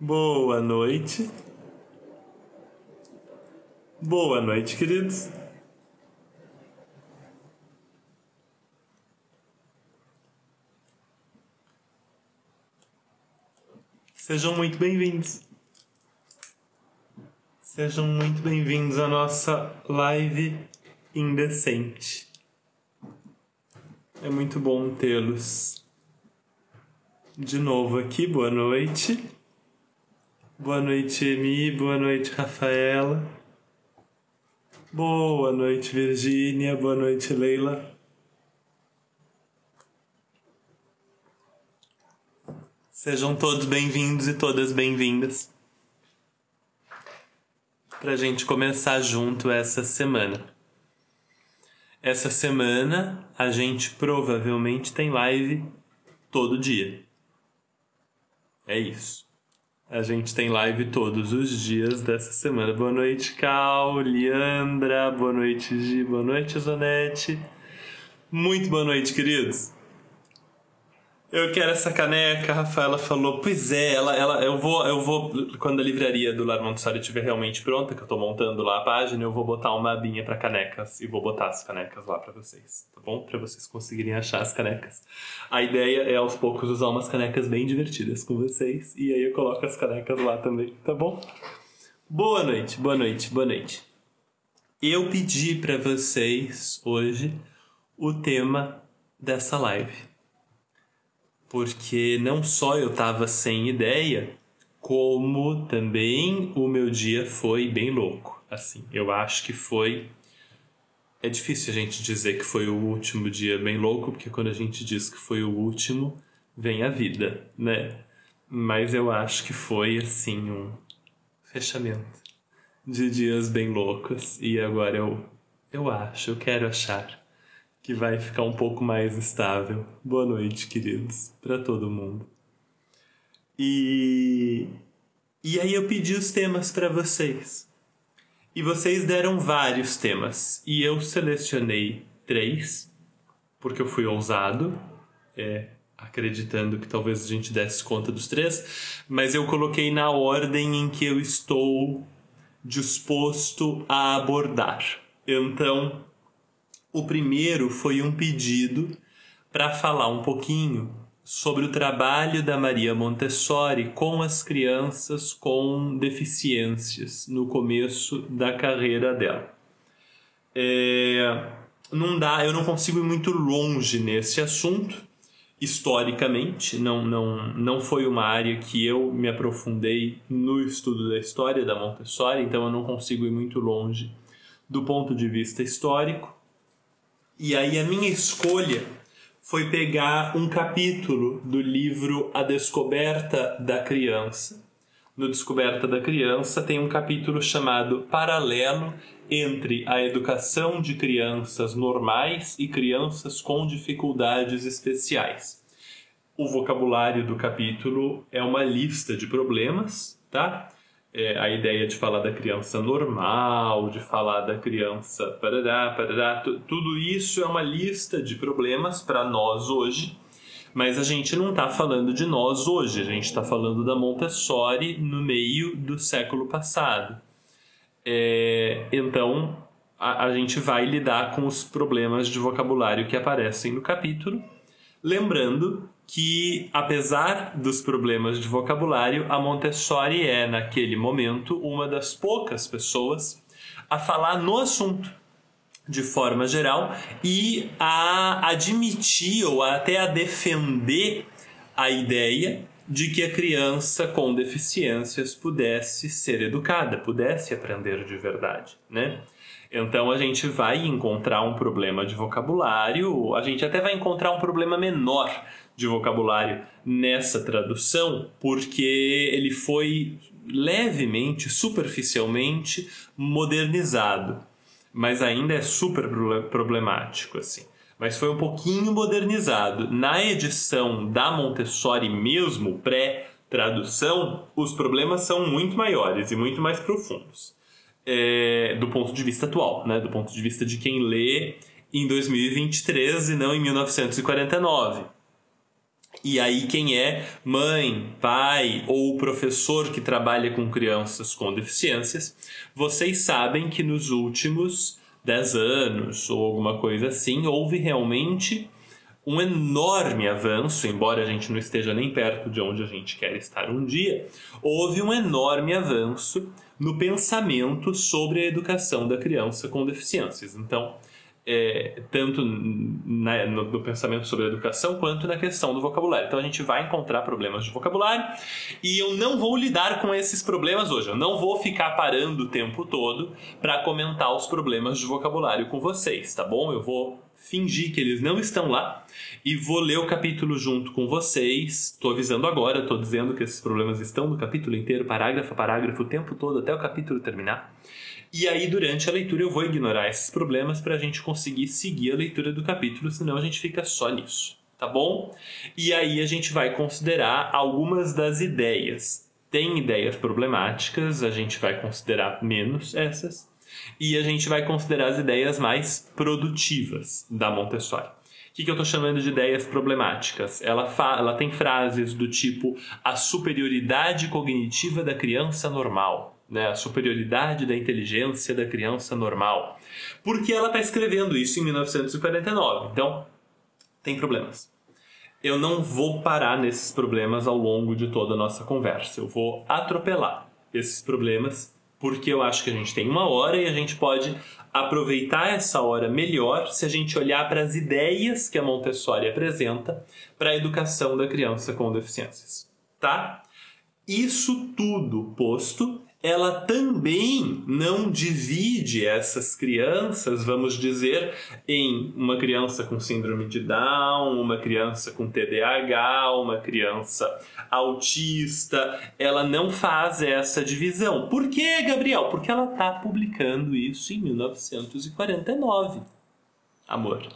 Boa noite. Boa noite, queridos. Sejam muito bem-vindos. Sejam muito bem-vindos à nossa live indecente. É muito bom tê-los de novo aqui. Boa noite. Boa noite, Emi. Boa noite, Rafaela. Boa noite, Virgínia. Boa noite, Leila. Sejam todos bem-vindos e todas bem-vindas para a gente começar junto essa semana. Essa semana a gente provavelmente tem live todo dia. É isso. A gente tem live todos os dias dessa semana. Boa noite, Cal, Leandra, boa noite, Gi, boa noite, Zonete. Muito boa noite, queridos. Eu quero essa caneca, a Rafaela falou. Pois é, ela, ela, eu vou, eu vou quando a livraria do Lar Montessori estiver realmente pronta, que eu tô montando lá a página, eu vou botar uma abinha para canecas e vou botar as canecas lá para vocês, tá bom? Para vocês conseguirem achar as canecas. A ideia é aos poucos usar umas canecas bem divertidas com vocês e aí eu coloco as canecas lá também, tá bom? Boa noite, boa noite, boa noite. Eu pedi para vocês hoje o tema dessa live porque não só eu estava sem ideia, como também o meu dia foi bem louco. Assim, eu acho que foi. É difícil a gente dizer que foi o último dia bem louco, porque quando a gente diz que foi o último, vem a vida, né? Mas eu acho que foi assim um fechamento de dias bem loucos e agora eu eu acho, eu quero achar que vai ficar um pouco mais estável. Boa noite, queridos, para todo mundo. E e aí eu pedi os temas para vocês. E vocês deram vários temas e eu selecionei três porque eu fui ousado, é, acreditando que talvez a gente desse conta dos três, mas eu coloquei na ordem em que eu estou disposto a abordar. Então, o primeiro foi um pedido para falar um pouquinho sobre o trabalho da Maria Montessori com as crianças com deficiências no começo da carreira dela. É, não dá, eu não consigo ir muito longe nesse assunto historicamente, não, não, não foi uma área que eu me aprofundei no estudo da história da Montessori, então eu não consigo ir muito longe do ponto de vista histórico. E aí a minha escolha foi pegar um capítulo do livro A Descoberta da Criança. No Descoberta da Criança tem um capítulo chamado Paralelo entre a educação de crianças normais e crianças com dificuldades especiais. O vocabulário do capítulo é uma lista de problemas, tá? É, a ideia de falar da criança normal, de falar da criança parará, parará, tudo isso é uma lista de problemas para nós hoje, mas a gente não está falando de nós hoje, a gente está falando da Montessori no meio do século passado. É, então a, a gente vai lidar com os problemas de vocabulário que aparecem no capítulo, lembrando que, apesar dos problemas de vocabulário, a Montessori é, naquele momento, uma das poucas pessoas a falar no assunto de forma geral e a admitir ou até a defender a ideia de que a criança com deficiências pudesse ser educada, pudesse aprender de verdade, né? Então a gente vai encontrar um problema de vocabulário, a gente até vai encontrar um problema menor de vocabulário nessa tradução, porque ele foi levemente, superficialmente modernizado, mas ainda é super problemático assim. Mas foi um pouquinho modernizado. Na edição da Montessori mesmo, pré-tradução, os problemas são muito maiores e muito mais profundos. É, do ponto de vista atual, né? do ponto de vista de quem lê em 2023 e não em 1949. E aí, quem é mãe, pai ou professor que trabalha com crianças com deficiências, vocês sabem que nos últimos 10 anos ou alguma coisa assim, houve realmente um enorme avanço, embora a gente não esteja nem perto de onde a gente quer estar um dia, houve um enorme avanço no pensamento sobre a educação da criança com deficiências. Então, é, tanto na, no, no, pensamento sobre a educação quanto na questão do vocabulário. Então a gente vai encontrar problemas de vocabulário e eu não vou lidar com esses problemas hoje. Eu não vou ficar parando o tempo todo para comentar os problemas de vocabulário com vocês, tá bom? Eu vou fingir que eles não estão lá e vou ler o capítulo junto com vocês. Estou avisando agora, estou dizendo que esses problemas estão no capítulo inteiro, parágrafo a parágrafo, o tempo todo, até o capítulo terminar. E aí, durante a leitura, eu vou ignorar esses problemas para a gente conseguir seguir a leitura do capítulo, senão a gente fica só nisso, tá bom? E aí a gente vai considerar algumas das ideias. Tem ideias problemáticas, a gente vai considerar menos essas, e a gente vai considerar as ideias mais produtivas da Montessori. O que, que eu estou chamando de ideias problemáticas? Ela, ela tem frases do tipo a superioridade cognitiva da criança normal né, a superioridade da inteligência da criança normal. Porque ela está escrevendo isso em 1949. Então, tem problemas. Eu não vou parar nesses problemas ao longo de toda a nossa conversa. Eu vou atropelar esses problemas porque eu acho que a gente tem uma hora e a gente pode aproveitar essa hora melhor se a gente olhar para as ideias que a Montessori apresenta para a educação da criança com deficiências, tá? Isso tudo posto, ela também não divide essas crianças, vamos dizer, em uma criança com síndrome de Down, uma criança com TDAH, uma criança autista. Ela não faz essa divisão. Por quê, Gabriel? Porque ela está publicando isso em 1949. Amor.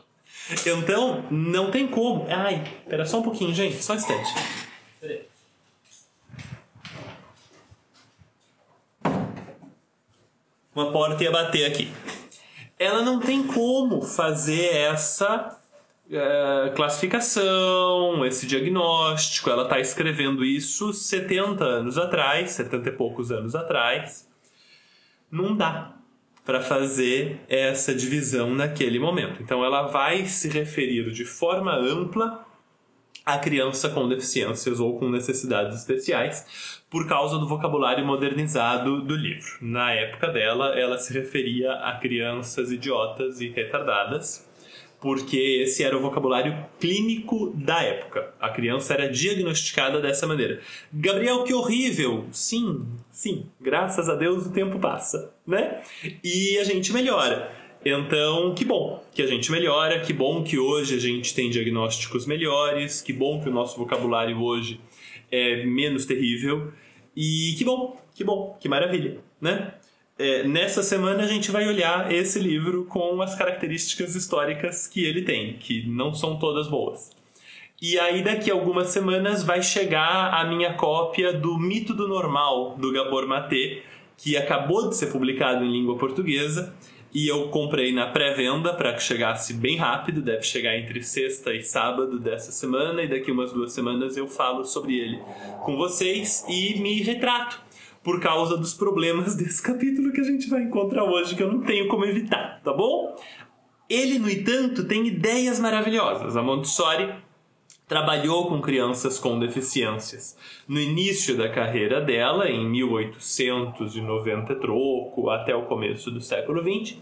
Então, não tem como. Ai, espera só um pouquinho, gente, só um instante. Peraí. Uma porta ia bater aqui. Ela não tem como fazer essa uh, classificação, esse diagnóstico. Ela está escrevendo isso 70 anos atrás, 70 e poucos anos atrás. Não dá para fazer essa divisão naquele momento. Então ela vai se referir de forma ampla a criança com deficiências ou com necessidades especiais por causa do vocabulário modernizado do livro. Na época dela, ela se referia a crianças idiotas e retardadas, porque esse era o vocabulário clínico da época. A criança era diagnosticada dessa maneira. Gabriel, que horrível! Sim, sim, graças a Deus o tempo passa, né? E a gente melhora. Então, que bom que a gente melhora, que bom que hoje a gente tem diagnósticos melhores, que bom que o nosso vocabulário hoje é menos terrível e que bom, que bom, que maravilha, né? É, nessa semana a gente vai olhar esse livro com as características históricas que ele tem, que não são todas boas. E aí daqui a algumas semanas vai chegar a minha cópia do Mito do Normal do Gabor Maté, que acabou de ser publicado em língua portuguesa e eu comprei na pré-venda para que chegasse bem rápido, deve chegar entre sexta e sábado dessa semana, e daqui umas duas semanas eu falo sobre ele com vocês e me retrato por causa dos problemas desse capítulo que a gente vai encontrar hoje, que eu não tenho como evitar, tá bom? Ele, no entanto, tem ideias maravilhosas. A Montessori trabalhou com crianças com deficiências. No início da carreira dela, em 1890 troco, até o começo do século XX,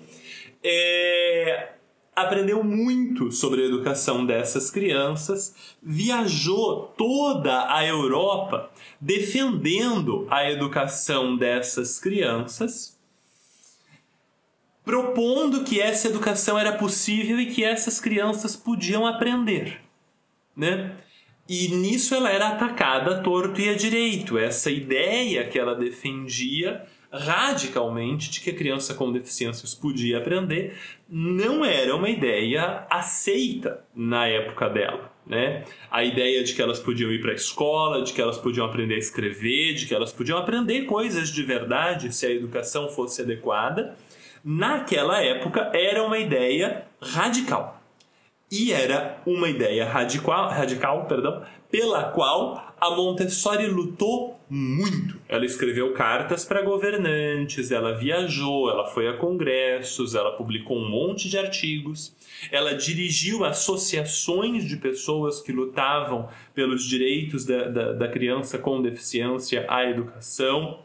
é, aprendeu muito sobre a educação dessas crianças, viajou toda a Europa defendendo a educação dessas crianças, propondo que essa educação era possível e que essas crianças podiam aprender né? E nisso ela era atacada a torto e a direito. Essa ideia que ela defendia radicalmente de que a criança com deficiências podia aprender não era uma ideia aceita na época dela. Né? A ideia de que elas podiam ir para a escola, de que elas podiam aprender a escrever, de que elas podiam aprender coisas de verdade se a educação fosse adequada, naquela época era uma ideia radical. E era uma ideia radical, radical perdão, pela qual a Montessori lutou muito. Ela escreveu cartas para governantes, ela viajou, ela foi a congressos, ela publicou um monte de artigos, ela dirigiu associações de pessoas que lutavam pelos direitos da, da, da criança com deficiência à educação.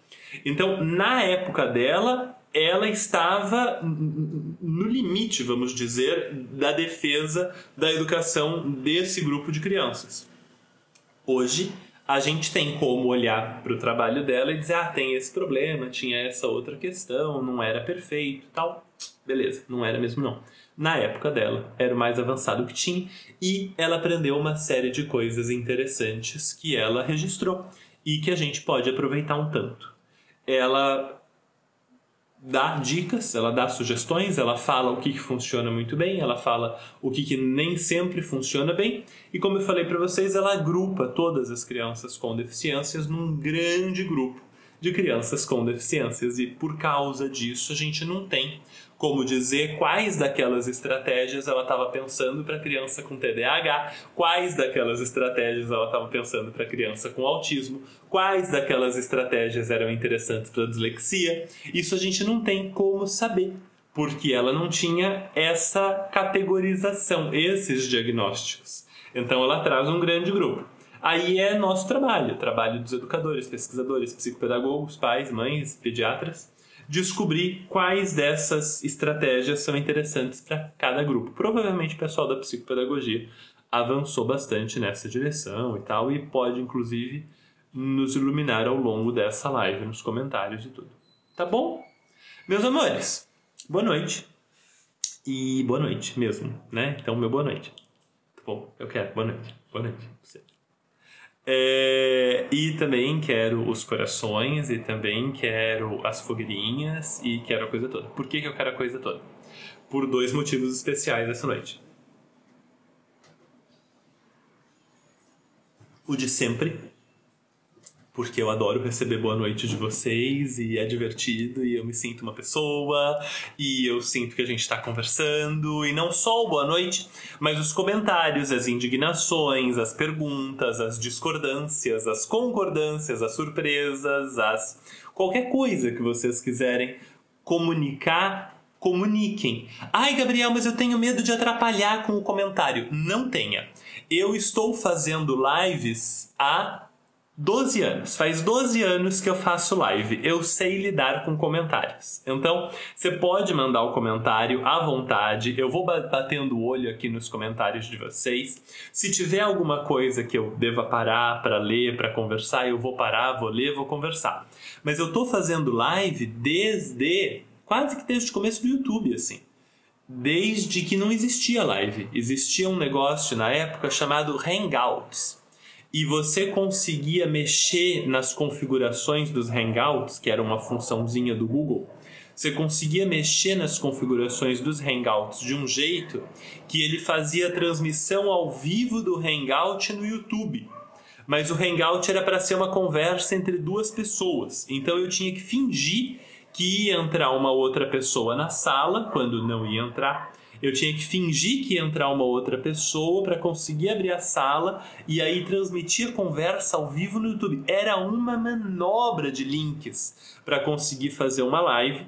Então, na época dela, ela estava no limite, vamos dizer, da defesa da educação desse grupo de crianças. Hoje, a gente tem como olhar para o trabalho dela e dizer: ah, tem esse problema, tinha essa outra questão, não era perfeito tal. Beleza, não era mesmo não. Na época dela, era o mais avançado que tinha e ela aprendeu uma série de coisas interessantes que ela registrou e que a gente pode aproveitar um tanto. Ela dá dicas, ela dá sugestões, ela fala o que, que funciona muito bem, ela fala o que, que nem sempre funciona bem, e como eu falei para vocês, ela agrupa todas as crianças com deficiências num grande grupo de crianças com deficiências, e por causa disso a gente não tem como dizer quais daquelas estratégias ela estava pensando para criança com TDAH, quais daquelas estratégias ela estava pensando para criança com autismo, quais daquelas estratégias eram interessantes para dislexia. Isso a gente não tem como saber, porque ela não tinha essa categorização, esses diagnósticos. Então ela traz um grande grupo. Aí é nosso trabalho, trabalho dos educadores, pesquisadores, psicopedagogos, pais, mães, pediatras, descobrir quais dessas estratégias são interessantes para cada grupo. Provavelmente o pessoal da psicopedagogia avançou bastante nessa direção e tal, e pode inclusive nos iluminar ao longo dessa live, nos comentários e tudo. Tá bom? Meus amores, boa noite. E boa noite mesmo, né? Então, meu boa noite. Tá bom? Eu quero. Boa noite. Boa noite. Você. É, e também quero os corações, e também quero as fogueirinhas, e quero a coisa toda. Por que, que eu quero a coisa toda? Por dois motivos especiais essa noite. O de sempre, porque eu adoro receber boa noite de vocês e é divertido e eu me sinto uma pessoa e eu sinto que a gente está conversando e não só o boa noite, mas os comentários, as indignações, as perguntas, as discordâncias, as concordâncias, as surpresas, as qualquer coisa que vocês quiserem comunicar comuniquem. Ai, Gabriel, mas eu tenho medo de atrapalhar com o comentário. Não tenha. Eu estou fazendo lives há 12 anos. Faz 12 anos que eu faço live. Eu sei lidar com comentários. Então, você pode mandar o comentário à vontade. Eu vou batendo o olho aqui nos comentários de vocês. Se tiver alguma coisa que eu deva parar para ler, para conversar, eu vou parar, vou ler, vou conversar. Mas eu tô fazendo live desde quase que desde o começo do YouTube, assim. Desde que não existia live. Existia um negócio na época chamado Hangouts e você conseguia mexer nas configurações dos Hangouts, que era uma funçãozinha do Google, você conseguia mexer nas configurações dos Hangouts de um jeito que ele fazia a transmissão ao vivo do Hangout no YouTube. Mas o Hangout era para ser uma conversa entre duas pessoas, então eu tinha que fingir que ia entrar uma outra pessoa na sala quando não ia entrar eu tinha que fingir que ia entrar uma outra pessoa para conseguir abrir a sala e aí transmitir conversa ao vivo no YouTube. Era uma manobra de links para conseguir fazer uma live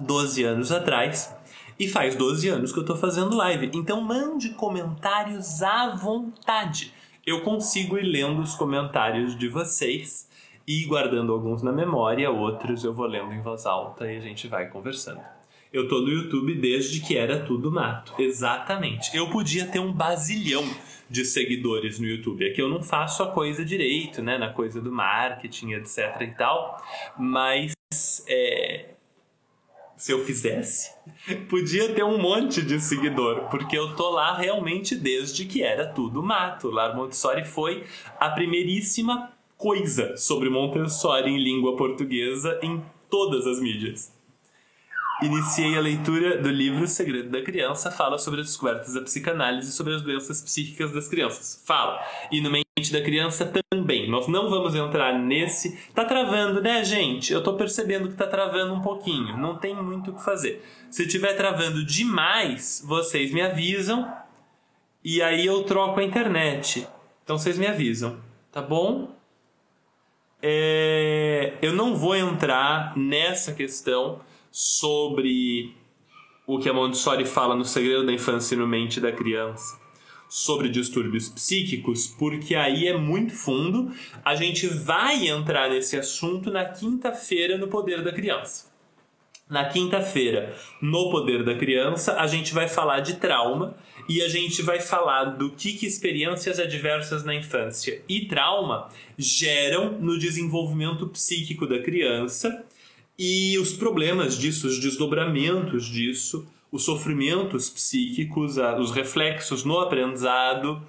12 anos atrás. E faz 12 anos que eu estou fazendo live. Então mande comentários à vontade. Eu consigo ir lendo os comentários de vocês e guardando alguns na memória, outros eu vou lendo em voz alta e a gente vai conversando. Eu tô no YouTube desde que era tudo mato. Exatamente. Eu podia ter um basilhão de seguidores no YouTube. É que eu não faço a coisa direito, né? Na coisa do marketing, etc e tal. Mas é, se eu fizesse, podia ter um monte de seguidor, porque eu tô lá realmente desde que era tudo mato. Lar Montessori foi a primeiríssima coisa sobre Montessori em língua portuguesa em todas as mídias. Iniciei a leitura do livro Segredo da Criança, fala sobre as descobertas da psicanálise e sobre as doenças psíquicas das crianças. Fala. E no mente da criança também. Nós não vamos entrar nesse. Tá travando, né, gente? Eu tô percebendo que tá travando um pouquinho. Não tem muito o que fazer. Se tiver travando demais, vocês me avisam e aí eu troco a internet. Então vocês me avisam, tá bom? É, eu não vou entrar nessa questão sobre o que a Montessori fala no Segredo da Infância e no Mente da Criança sobre distúrbios psíquicos, porque aí é muito fundo. A gente vai entrar nesse assunto na quinta-feira no Poder da Criança. Na quinta-feira, no Poder da Criança, a gente vai falar de trauma e a gente vai falar do que, que experiências adversas na infância e trauma geram no desenvolvimento psíquico da criança e os problemas disso, os desdobramentos disso, os sofrimentos psíquicos, os reflexos no aprendizado.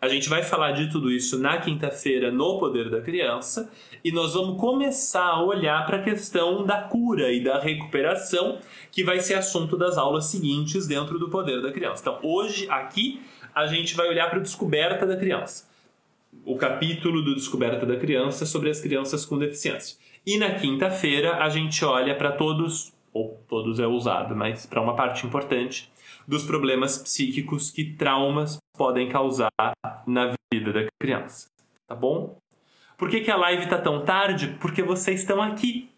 A gente vai falar de tudo isso na quinta-feira no Poder da Criança e nós vamos começar a olhar para a questão da cura e da recuperação, que vai ser assunto das aulas seguintes dentro do Poder da Criança. Então, hoje, aqui, a gente vai olhar para a descoberta da criança. O capítulo do Descoberta da Criança sobre as crianças com deficiência. E na quinta-feira, a gente olha para todos, ou todos é usado, mas para uma parte importante, dos problemas psíquicos que traumas podem causar na vida da criança. Tá bom? Por que, que a live tá tão tarde? Porque vocês estão aqui.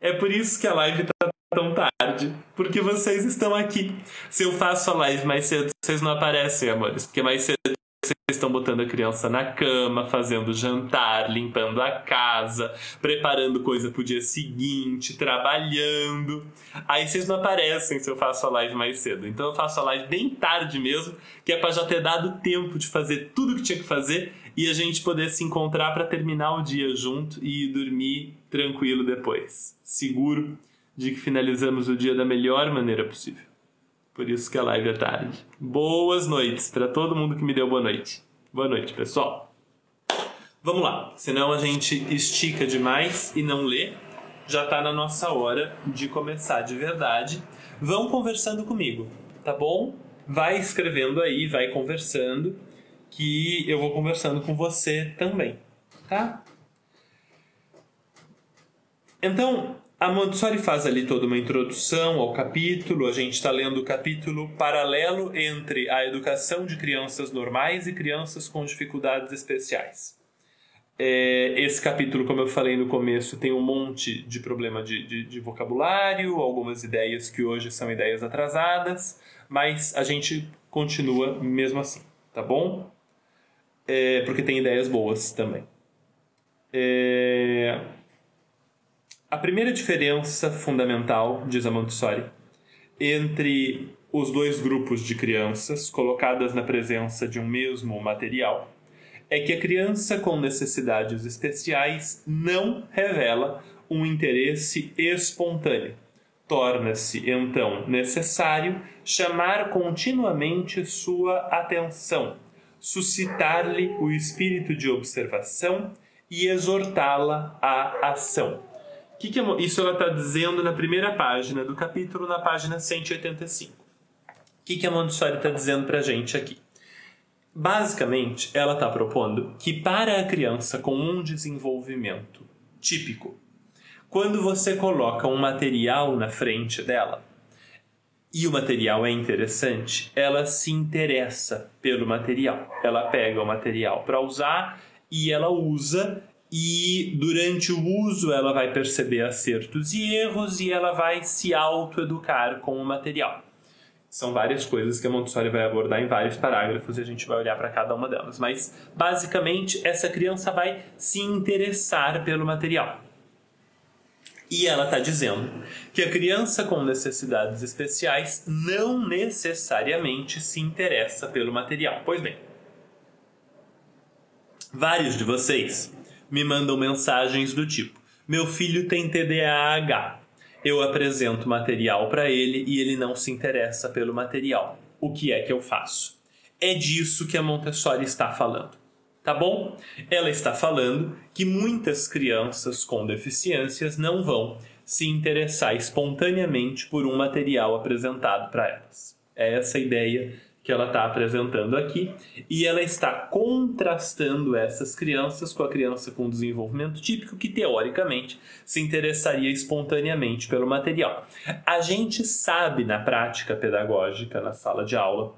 É por isso que a live tá tão tarde. Porque vocês estão aqui. Se eu faço a live mais cedo, vocês não aparecem, amores. Porque mais cedo vocês estão botando a criança na cama, fazendo jantar, limpando a casa, preparando coisa pro dia seguinte, trabalhando. Aí vocês não aparecem se eu faço a live mais cedo. Então eu faço a live bem tarde mesmo, que é para já ter dado tempo de fazer tudo que tinha que fazer e a gente poder se encontrar para terminar o dia junto e dormir tranquilo depois, seguro de que finalizamos o dia da melhor maneira possível. Por isso que a live é tarde. Boas noites para todo mundo que me deu boa noite. Boa noite, pessoal. Vamos lá, senão a gente estica demais e não lê. Já está na nossa hora de começar de verdade. Vão conversando comigo, tá bom? Vai escrevendo aí, vai conversando que eu vou conversando com você também, tá? Então, a Montessori faz ali toda uma introdução ao capítulo. A gente está lendo o capítulo paralelo entre a educação de crianças normais e crianças com dificuldades especiais. É, esse capítulo, como eu falei no começo, tem um monte de problema de, de, de vocabulário, algumas ideias que hoje são ideias atrasadas, mas a gente continua mesmo assim, tá bom? é, porque tem ideias boas também. É... A primeira diferença fundamental, diz a Montessori, entre os dois grupos de crianças colocadas na presença de um mesmo material é que a criança com necessidades especiais não revela um interesse espontâneo. Torna-se, então, necessário chamar continuamente sua atenção suscitar-lhe o espírito de observação e exortá-la à ação. Que que isso ela está dizendo na primeira página do capítulo, na página 185. O que, que a Montessori está dizendo para a gente aqui? Basicamente, ela está propondo que para a criança com um desenvolvimento típico, quando você coloca um material na frente dela, e o material é interessante, ela se interessa pelo material. Ela pega o material para usar e ela usa e durante o uso ela vai perceber acertos e erros e ela vai se autoeducar com o material. São várias coisas que a Montessori vai abordar em vários parágrafos e a gente vai olhar para cada uma delas. Mas, basicamente, essa criança vai se interessar pelo material. E ela está dizendo que a criança com necessidades especiais não necessariamente se interessa pelo material. Pois bem, vários de vocês me mandam mensagens do tipo: Meu filho tem TDAH. Eu apresento material para ele e ele não se interessa pelo material. O que é que eu faço? É disso que a Montessori está falando tá bom? Ela está falando que muitas crianças com deficiências não vão se interessar espontaneamente por um material apresentado para elas. É essa a ideia que ela está apresentando aqui e ela está contrastando essas crianças com a criança com desenvolvimento típico que teoricamente se interessaria espontaneamente pelo material. A gente sabe na prática pedagógica, na sala de aula,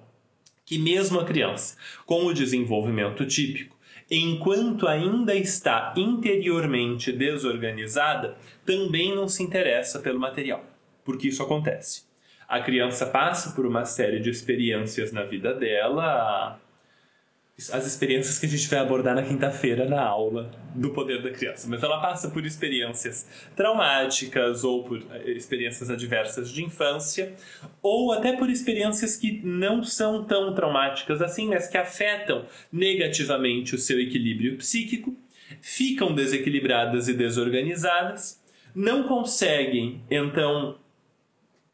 que mesmo a criança com o desenvolvimento típico, enquanto ainda está interiormente desorganizada, também não se interessa pelo material, porque isso acontece. A criança passa por uma série de experiências na vida dela, as experiências que a gente vai abordar na quinta-feira na aula do poder da criança. Mas ela passa por experiências traumáticas ou por eh, experiências adversas de infância, ou até por experiências que não são tão traumáticas assim, mas que afetam negativamente o seu equilíbrio psíquico, ficam desequilibradas e desorganizadas, não conseguem, então,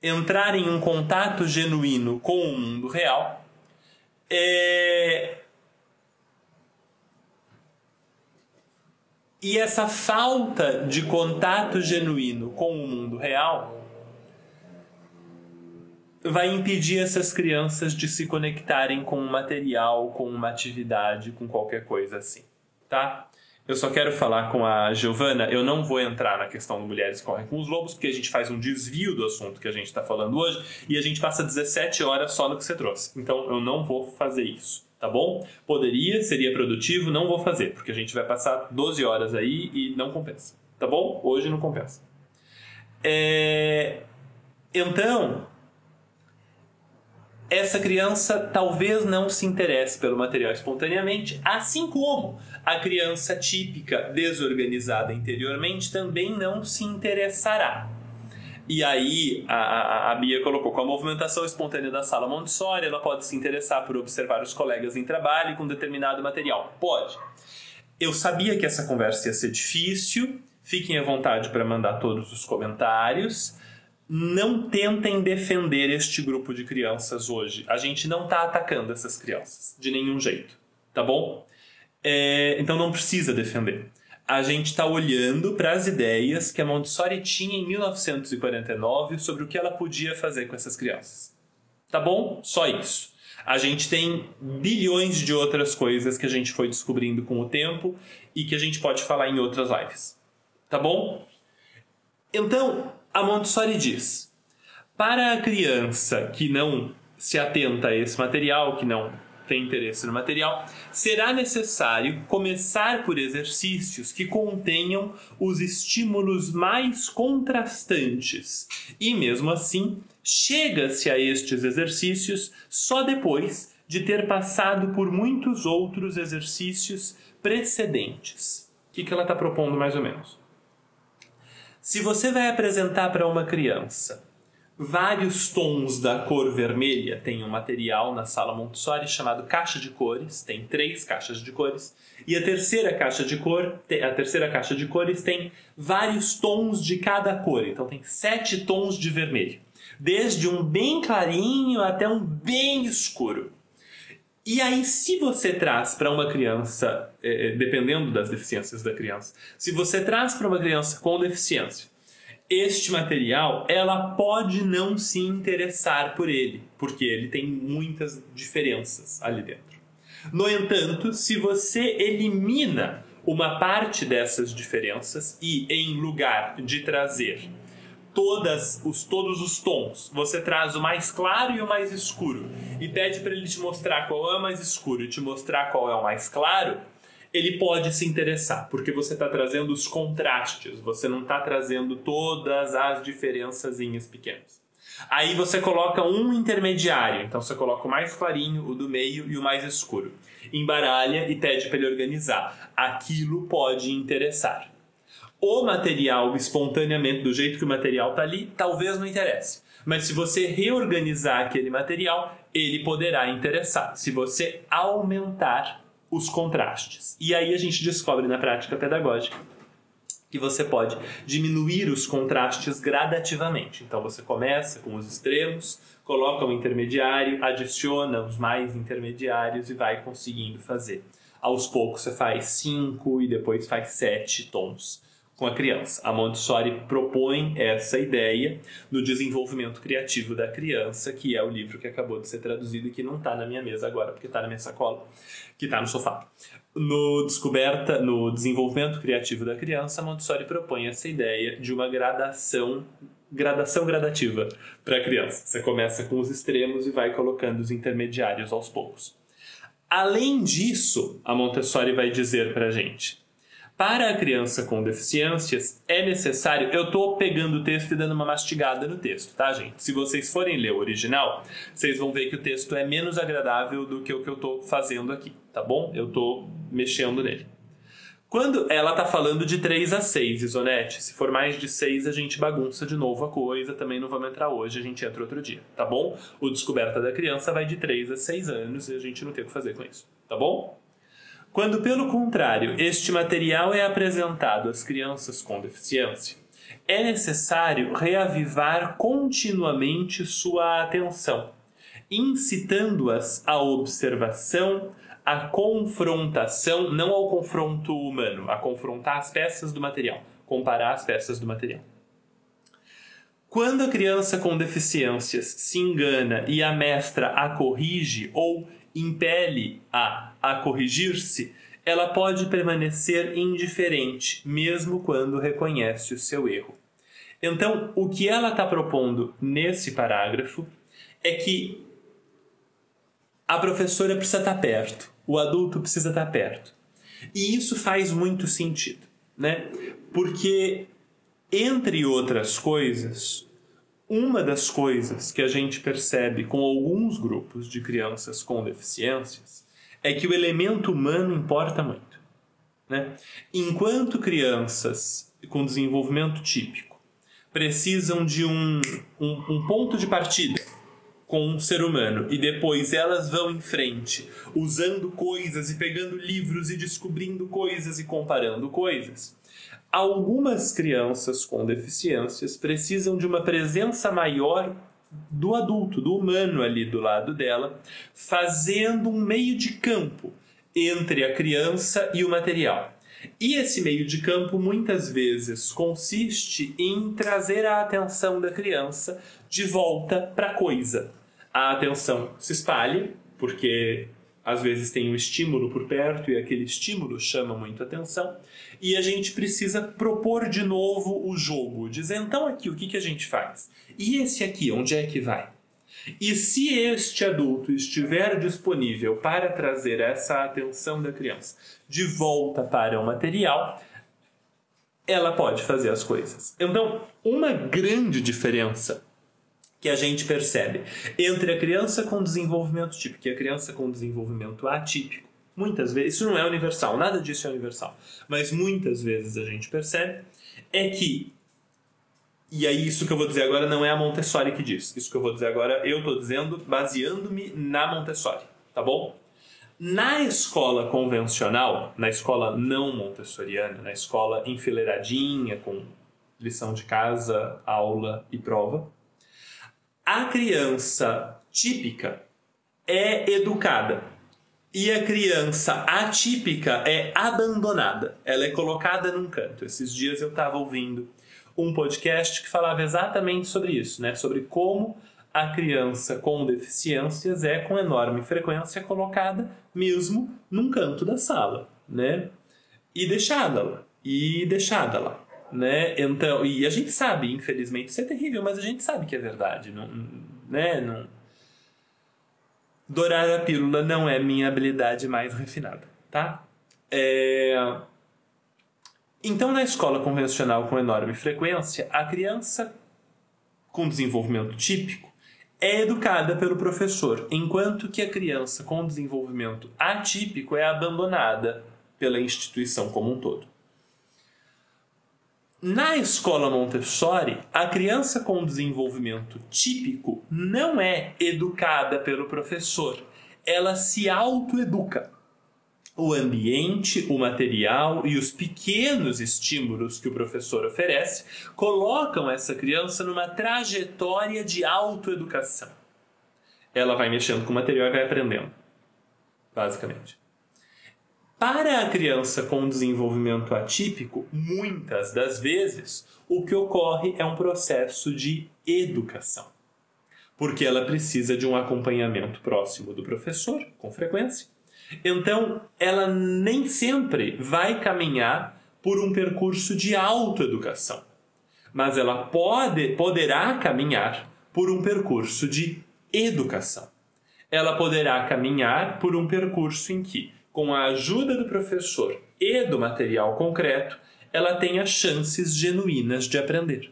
entrar em um contato genuíno com o mundo real. É, E essa falta de contato genuíno com o mundo real vai impedir essas crianças de se conectarem com um material, com uma atividade, com qualquer coisa assim, tá? Eu só quero falar com a Giovana, eu não vou entrar na questão do Mulheres Correm com os Lobos, porque a gente faz um desvio do assunto que a gente está falando hoje e a gente passa 17 horas só no que você trouxe. Então eu não vou fazer isso tá bom? Poderia, seria produtivo, não vou fazer, porque a gente vai passar 12 horas aí e não compensa, tá bom? Hoje não compensa. É... Então, essa criança talvez não se interesse pelo material espontaneamente, assim como a criança típica desorganizada interiormente também não se interessará. E aí a, a, a, Bia colocou com a movimentação espontânea da sala Montessori, ela pode se interessar por observar os colegas em trabalho com determinado material. Pode. Eu sabia que essa conversa ia ser difícil. Fiquem à vontade para mandar todos os comentários. Não tentem defender este grupo de crianças hoje. A gente não está atacando essas crianças de nenhum jeito, tá bom? É, então não precisa defender a gente está olhando para as ideias que a Montessori tinha em 1949 sobre o que ela podia fazer com essas crianças. Tá bom? Só isso. A gente tem bilhões de outras coisas que a gente foi descobrindo com o tempo e que a gente pode falar em outras lives. Tá bom? Então, a Montessori diz: para a criança que não se atenta a esse material, que não tem interesse no material, será necessário começar por exercícios que contenham os estímulos mais contrastantes. E mesmo assim, chega-se a estes exercícios só depois de ter passado por muitos outros exercícios precedentes. O que, ela está propondo mais ou menos? Se você vai apresentar para uma criança vários tons da cor vermelha. Tem um material na sala Montessori chamado caixa de cores, tem três caixas de cores, e a terceira caixa de cor, a terceira caixa de cores tem vários tons de cada cor. Então tem sete tons de vermelho, desde um bem clarinho até um bem escuro. E aí, se você traz para uma criança, eh, dependendo das deficiências da criança, se você traz para uma criança com deficiência este material, ela pode não se interessar por ele, porque ele tem muitas diferenças ali dentro. No entanto, se você elimina uma parte dessas diferenças e, em lugar de trazer todas os, todos os tons, você traz o mais claro e o mais escuro e pede para ele te mostrar qual é o mais escuro e te mostrar qual é o mais claro, ele pode se interessar, porque você está trazendo os contrastes, você não está trazendo todas as diferençazinhas pequenas. Aí você coloca um intermediário, então você coloca o mais clarinho, o do meio e o mais escuro. Embaralha e pede para ele organizar. Aquilo pode interessar. O material espontaneamente, do jeito que o material está ali, talvez não interesse. Mas se você reorganizar aquele material, ele poderá interessar. Se você aumentar os contrastes. E aí a gente descobre na prática pedagógica que você pode diminuir os contrastes gradativamente. Então você começa com os extremos, coloca o um intermediário, adiciona os mais intermediários e vai conseguindo fazer. Aos poucos você faz cinco e depois faz sete tons com a criança. A Montessori propõe essa ideia do desenvolvimento criativo da criança, que é o livro que acabou de ser traduzido e que não está na minha mesa agora, porque está na minha sacola, que está no sofá. No descoberta, no desenvolvimento criativo da criança, a Montessori propõe essa ideia de uma gradação gradação gradativa para a criança. Você começa com os extremos e vai colocando os intermediários aos poucos. Além disso, a Montessori vai dizer para a gente: para a criança com deficiências é necessário. Eu estou pegando o texto e dando uma mastigada no texto, tá, gente? Se vocês forem ler o original, vocês vão ver que o texto é menos agradável do que o que eu estou fazendo aqui, tá bom? Eu estou mexendo nele. Quando ela está falando de 3 a 6, Isonete, se for mais de 6, a gente bagunça de novo a coisa, também não vamos entrar hoje, a gente entra outro dia, tá bom? O Descoberta da Criança vai de 3 a 6 anos e a gente não tem o que fazer com isso, tá bom? Quando, pelo contrário, este material é apresentado às crianças com deficiência, é necessário reavivar continuamente sua atenção, incitando-as à observação, a confrontação, não ao confronto humano, a confrontar as peças do material, comparar as peças do material. Quando a criança com deficiências se engana e a mestra a corrige ou impele-a a corrigir-se, ela pode permanecer indiferente, mesmo quando reconhece o seu erro. Então, o que ela está propondo nesse parágrafo é que a professora precisa estar tá perto, o adulto precisa estar perto. E isso faz muito sentido, né? Porque, entre outras coisas, uma das coisas que a gente percebe com alguns grupos de crianças com deficiências é que o elemento humano importa muito. Né? Enquanto crianças com desenvolvimento típico precisam de um, um, um ponto de partida com um ser humano e depois elas vão em frente usando coisas e pegando livros e descobrindo coisas e comparando coisas. Algumas crianças com deficiências precisam de uma presença maior do adulto, do humano ali do lado dela, fazendo um meio de campo entre a criança e o material. E esse meio de campo muitas vezes consiste em trazer a atenção da criança de volta para a coisa a atenção se espalha, porque às vezes tem um estímulo por perto e aquele estímulo chama muito atenção, e a gente precisa propor de novo o jogo, dizer então aqui o que, que a gente faz? E esse aqui, onde é que vai? E se este adulto estiver disponível para trazer essa atenção da criança de volta para o material, ela pode fazer as coisas. Então, uma grande diferença que a gente percebe entre a criança com desenvolvimento típico e a criança com desenvolvimento atípico. Muitas vezes, isso não é universal, nada disso é universal, mas muitas vezes a gente percebe é que e aí isso que eu vou dizer agora não é a Montessori que diz. Isso que eu vou dizer agora eu estou dizendo baseando-me na Montessori, tá bom? Na escola convencional, na escola não montessoriana, na escola enfileiradinha com lição de casa, aula e prova, a criança típica é educada e a criança atípica é abandonada. Ela é colocada num canto. Esses dias eu estava ouvindo um podcast que falava exatamente sobre isso, né? Sobre como a criança com deficiências é com enorme frequência colocada mesmo num canto da sala, né? E deixada lá, e deixada lá né? Então, e a gente sabe, infelizmente, isso é terrível, mas a gente sabe que é verdade, não, né? Não... Dourar a pílula não é minha habilidade mais refinada, tá? É... Então, na escola convencional com enorme frequência, a criança com desenvolvimento típico é educada pelo professor, enquanto que a criança com desenvolvimento atípico é abandonada pela instituição como um todo. Na escola Montessori, a criança com desenvolvimento típico não é educada pelo professor, ela se autoeduca. O ambiente, o material e os pequenos estímulos que o professor oferece colocam essa criança numa trajetória de autoeducação. Ela vai mexendo com o material e vai aprendendo, basicamente. Para a criança com desenvolvimento atípico, muitas das vezes, o que ocorre é um processo de educação. Porque ela precisa de um acompanhamento próximo do professor, com frequência. Então, ela nem sempre vai caminhar por um percurso de autoeducação. mas ela pode, poderá caminhar por um percurso de educação. Ela poderá caminhar por um percurso em que, com a ajuda do professor e do material concreto, ela tenha chances genuínas de aprender.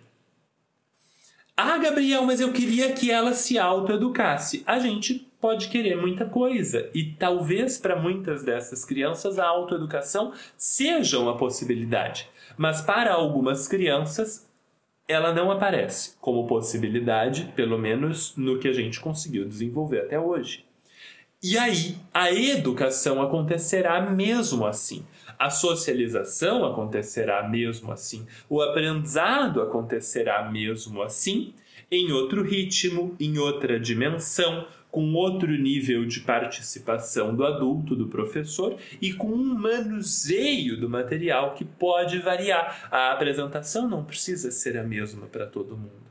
Ah, Gabriel, mas eu queria que ela se autoeducasse. A gente pode querer muita coisa e talvez para muitas dessas crianças a autoeducação seja uma possibilidade, mas para algumas crianças ela não aparece como possibilidade, pelo menos no que a gente conseguiu desenvolver até hoje. E aí, a educação acontecerá mesmo assim. A socialização acontecerá mesmo assim. O aprendizado acontecerá mesmo assim, em outro ritmo, em outra dimensão, com outro nível de participação do adulto, do professor e com um manuseio do material que pode variar. A apresentação não precisa ser a mesma para todo mundo.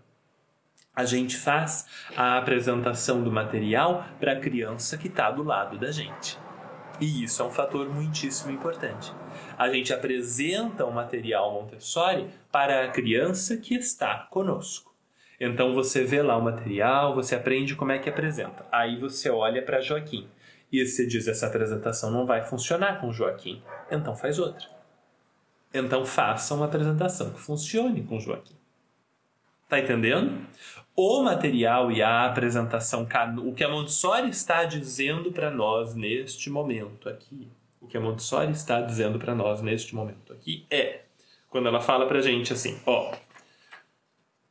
A gente faz a apresentação do material para a criança que está do lado da gente. E isso é um fator muitíssimo importante. A gente apresenta o material Montessori para a criança que está conosco. Então você vê lá o material, você aprende como é que apresenta. Aí você olha para Joaquim e você diz: essa apresentação não vai funcionar com Joaquim. Então faz outra. Então faça uma apresentação que funcione com Joaquim. Tá entendendo? O material e a apresentação, o que a Montessori está dizendo para nós neste momento aqui, o que a Montessori está dizendo para nós neste momento aqui é quando ela fala para gente assim, ó,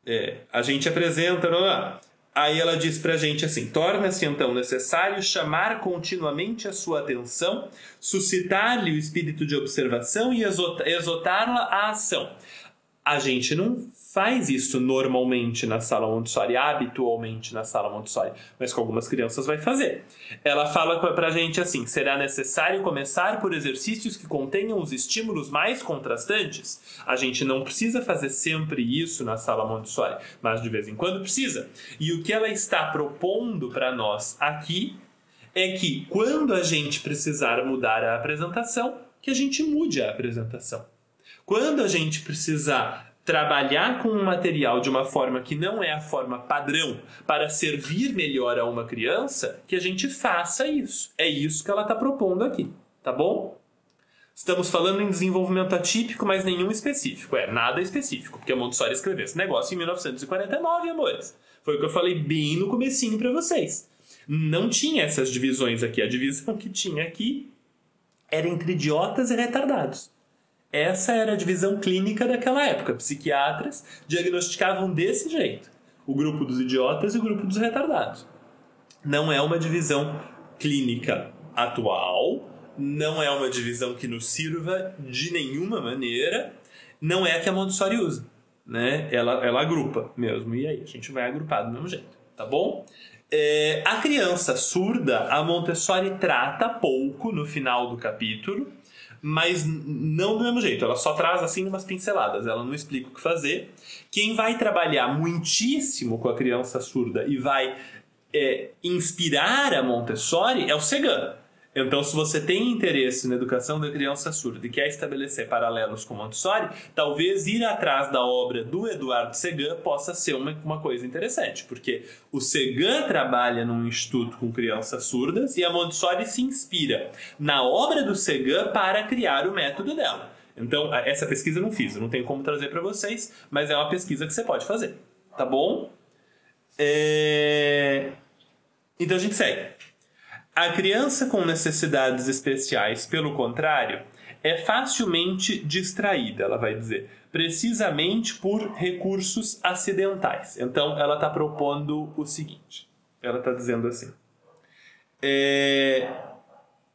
é, a gente apresenta, não é? Aí ela diz para a gente assim: torna-se então necessário chamar continuamente a sua atenção, suscitar-lhe o espírito de observação e exortá-la à ação. A gente não faz isso normalmente na sala Montessori, habitualmente na sala Montessori, mas com algumas crianças vai fazer. Ela fala para a gente assim: será necessário começar por exercícios que contenham os estímulos mais contrastantes. A gente não precisa fazer sempre isso na sala Montessori, mas de vez em quando precisa. E o que ela está propondo para nós aqui é que quando a gente precisar mudar a apresentação, que a gente mude a apresentação. Quando a gente precisar trabalhar com um material de uma forma que não é a forma padrão para servir melhor a uma criança, que a gente faça isso. É isso que ela está propondo aqui, tá bom? Estamos falando em desenvolvimento atípico, mas nenhum específico. É, nada específico, porque a Montessori escreveu esse negócio em 1949, amores. Foi o que eu falei bem no comecinho para vocês. Não tinha essas divisões aqui. A divisão que tinha aqui era entre idiotas e retardados. Essa era a divisão clínica daquela época. Psiquiatras diagnosticavam desse jeito: o grupo dos idiotas e o grupo dos retardados. Não é uma divisão clínica atual, não é uma divisão que nos sirva de nenhuma maneira, não é a que a Montessori usa. Né? Ela, ela agrupa mesmo, e aí a gente vai agrupar do mesmo jeito, tá bom? É, a criança surda, a Montessori trata pouco no final do capítulo, mas não do mesmo jeito. Ela só traz assim umas pinceladas, ela não explica o que fazer. Quem vai trabalhar muitíssimo com a criança surda e vai é, inspirar a Montessori é o Segan. Então, se você tem interesse na educação da criança surda e quer estabelecer paralelos com Montessori, talvez ir atrás da obra do Eduardo Segan possa ser uma, uma coisa interessante, porque o Segan trabalha num instituto com crianças surdas e a Montessori se inspira na obra do Segan para criar o método dela. Então, essa pesquisa eu não fiz, eu não tenho como trazer para vocês, mas é uma pesquisa que você pode fazer, tá bom? É... Então a gente segue. A criança com necessidades especiais, pelo contrário, é facilmente distraída, ela vai dizer, precisamente por recursos acidentais. Então, ela está propondo o seguinte: ela está dizendo assim. É,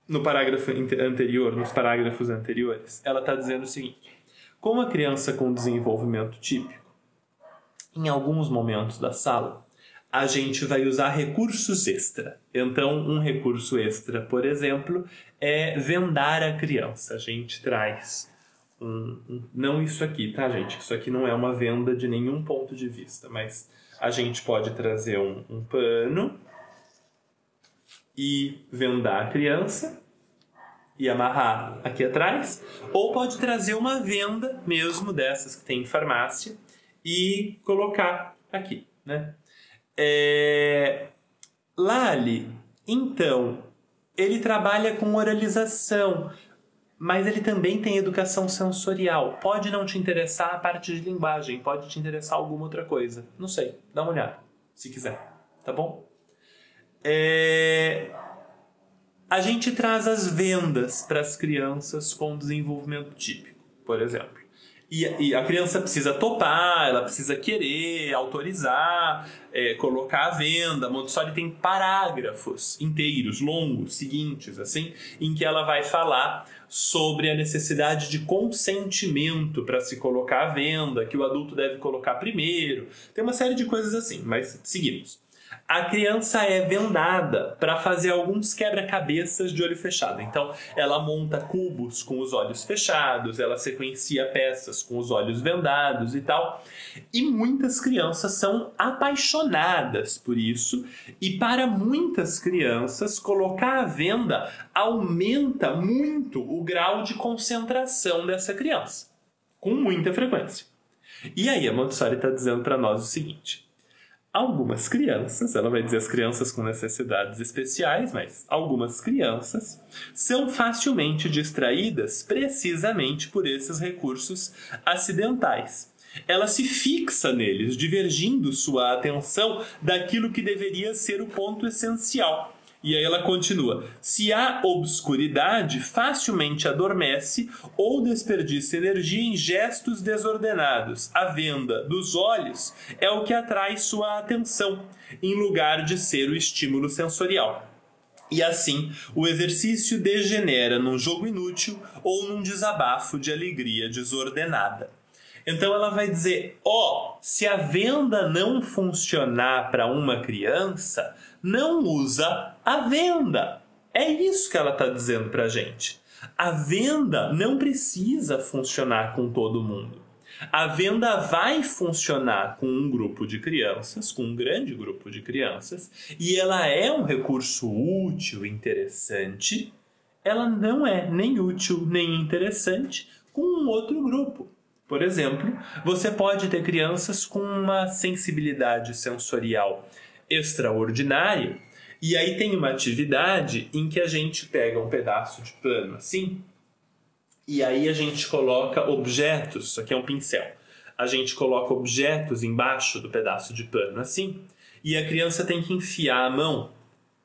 no parágrafo anterior, nos parágrafos anteriores, ela está dizendo o seguinte: como a criança com desenvolvimento típico, em alguns momentos da sala, a gente vai usar recursos extra. Então, um recurso extra, por exemplo, é vendar a criança. A gente traz um, um, não isso aqui, tá, gente? Isso aqui não é uma venda de nenhum ponto de vista, mas a gente pode trazer um, um pano e vendar a criança e amarrar aqui atrás, ou pode trazer uma venda mesmo dessas que tem em farmácia e colocar aqui, né? É... Lali, então, ele trabalha com oralização, mas ele também tem educação sensorial. Pode não te interessar a parte de linguagem, pode te interessar alguma outra coisa. Não sei, dá uma olhada, se quiser, tá bom? É... A gente traz as vendas para as crianças com desenvolvimento típico, por exemplo. E, e, a criança precisa topar, ela precisa querer, autorizar, é, colocar à venda. Montessori tem parágrafos inteiros, longos, seguintes, assim, em que ela vai falar sobre a necessidade de consentimento para se colocar à venda, que o adulto deve colocar primeiro. Tem uma série de coisas assim, mas seguimos a criança é vendada para fazer alguns quebra-cabeças de olho fechado. Então, ela monta cubos com os olhos fechados, ela sequencia peças com os olhos vendados e tal. E muitas crianças são apaixonadas por isso, e para muitas crianças, colocar a venda aumenta muito o grau de concentração dessa criança, com muita frequência. E aí a Montessori está dizendo para nós o seguinte: algumas crianças, ela vai dizer as crianças com necessidades especiais, mas algumas crianças são facilmente distraídas precisamente por esses recursos acidentais. Ela se fixa neles, divergindo sua atenção daquilo que deveria ser o ponto essencial. E aí ela continua: se há obscuridade, facilmente adormece ou desperdiça energia em gestos desordenados. A venda dos olhos é o que atrai sua atenção, em lugar de ser o estímulo sensorial. E assim, o exercício degenera num jogo inútil ou num desabafo de alegria desordenada. Então ela vai dizer: ó, oh, se a venda não funcionar para uma criança, não usa a venda. É isso que ela está dizendo para a gente. A venda não precisa funcionar com todo mundo. A venda vai funcionar com um grupo de crianças, com um grande grupo de crianças, e ela é um recurso útil, interessante. Ela não é nem útil nem interessante com um outro grupo. Por exemplo, você pode ter crianças com uma sensibilidade sensorial extraordinária, e aí tem uma atividade em que a gente pega um pedaço de pano assim, e aí a gente coloca objetos, isso aqui é um pincel. A gente coloca objetos embaixo do pedaço de pano assim, e a criança tem que enfiar a mão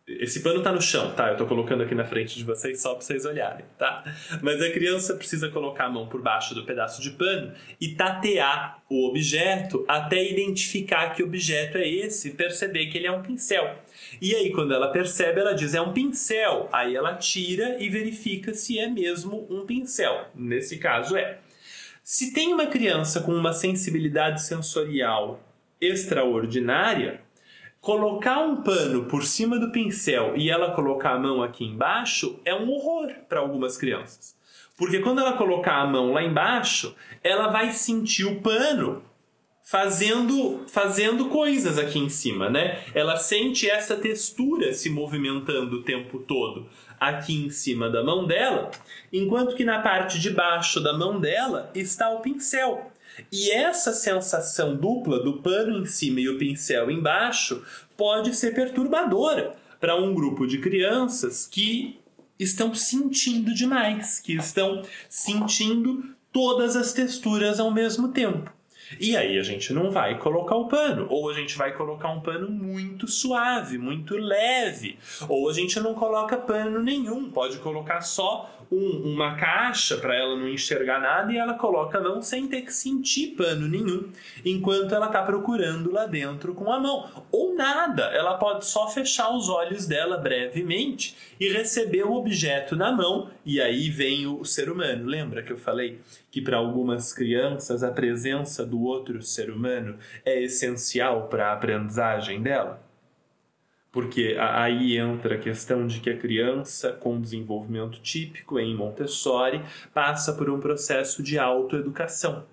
esse pano tá no chão, tá? Eu tô colocando aqui na frente de vocês só pra vocês olharem, tá? Mas a criança precisa colocar a mão por baixo do pedaço de pano e tatear o objeto até identificar que objeto é esse e perceber que ele é um pincel. E aí, quando ela percebe, ela diz é um pincel. Aí ela tira e verifica se é mesmo um pincel. Nesse caso, é. Se tem uma criança com uma sensibilidade sensorial extraordinária, colocar um pano por cima do pincel e ela colocar a mão aqui embaixo é um horror para algumas crianças. Porque quando ela colocar a mão lá embaixo, ela vai sentir o pano fazendo fazendo coisas aqui em cima, né? Ela sente essa textura se movimentando o tempo todo aqui em cima da mão dela, enquanto que na parte de baixo da mão dela está o pincel. E essa sensação dupla do pano em cima e o pincel embaixo pode ser perturbadora para um grupo de crianças que estão sentindo demais, que estão sentindo todas as texturas ao mesmo tempo. E aí a gente não vai colocar o pano, ou a gente vai colocar um pano muito suave, muito leve, ou a gente não coloca pano nenhum, pode colocar só um, uma caixa para ela não enxergar nada e ela coloca a mão sem ter que sentir pano nenhum, enquanto ela está procurando lá dentro com a mão. Ou nada, ela pode só fechar os olhos dela brevemente e receber o objeto na mão, e aí vem o ser humano. Lembra que eu falei que para algumas crianças a presença do outro ser humano é essencial para a aprendizagem dela? Porque aí entra a questão de que a criança com desenvolvimento típico em Montessori passa por um processo de autoeducação.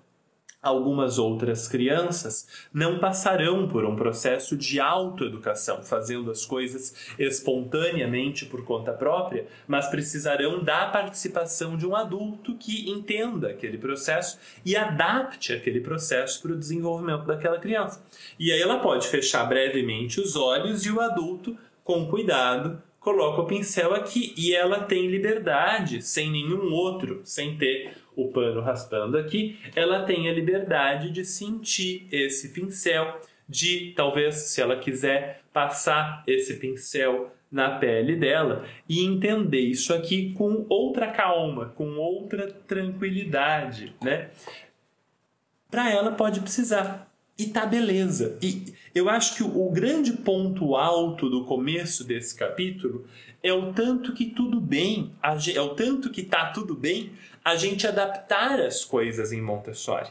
Algumas outras crianças não passarão por um processo de autoeducação, fazendo as coisas espontaneamente por conta própria, mas precisarão da participação de um adulto que entenda aquele processo e adapte aquele processo para o desenvolvimento daquela criança. E aí ela pode fechar brevemente os olhos e o adulto, com cuidado, coloca o pincel aqui e ela tem liberdade, sem nenhum outro, sem ter o pano raspando aqui, ela tem a liberdade de sentir esse pincel, de talvez, se ela quiser, passar esse pincel na pele dela e entender isso aqui com outra calma, com outra tranquilidade, né? Para ela pode precisar. E tá beleza. E eu acho que o, grande ponto alto do começo desse capítulo é o tanto que tudo bem, é o tanto que tá tudo bem a gente adaptar as coisas em Montessori.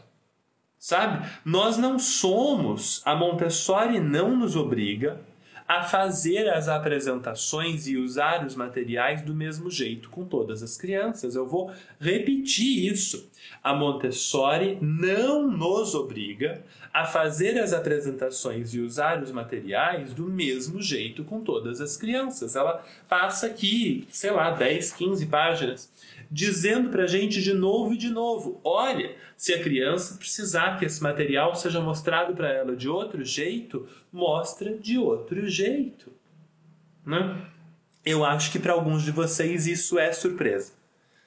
Sabe? Nós não somos, a Montessori não nos obriga a fazer as apresentações e usar os materiais do mesmo jeito com todas as crianças. Eu vou repetir isso. A Montessori não nos obriga a fazer as apresentações e usar os materiais do mesmo jeito com todas as crianças. Ela passa aqui, sei lá, 10, 15 páginas dizendo para a gente de novo e de novo: olha, se a criança precisar que esse material seja mostrado para ela de outro jeito, mostra de outro jeito. Né? Eu acho que para alguns de vocês isso é surpresa.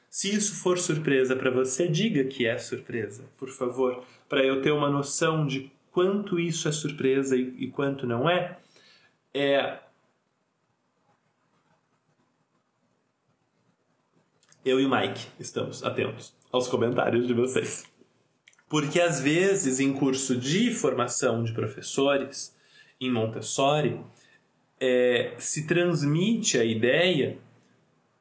Se isso for surpresa para você, diga que é surpresa, por favor, para eu ter uma noção de quanto isso é surpresa e, e quanto não é. É, eu e o Mike estamos atentos aos comentários de vocês. Porque às vezes, em curso de formação de professores, em Montessori, é, se transmite a ideia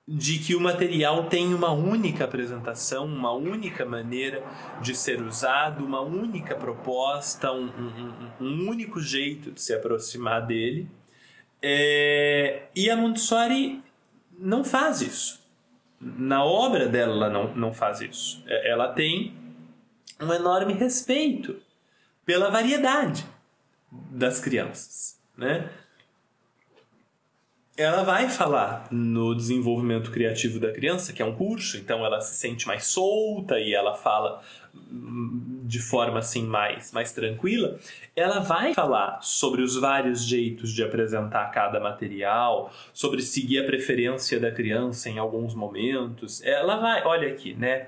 de que o material tem uma única apresentação, uma única maneira de ser usado, uma única proposta, um, um, um único jeito de se aproximar dele. É, e a Montessori não faz isso na obra dela ela não, não faz isso. É, ela tem um enorme respeito pela variedade das crianças, né? Ela vai falar no desenvolvimento criativo da criança, que é um curso, então ela se sente mais solta e ela fala de forma assim mais, mais tranquila, ela vai falar sobre os vários jeitos de apresentar cada material, sobre seguir a preferência da criança em alguns momentos. Ela vai, olha aqui, né?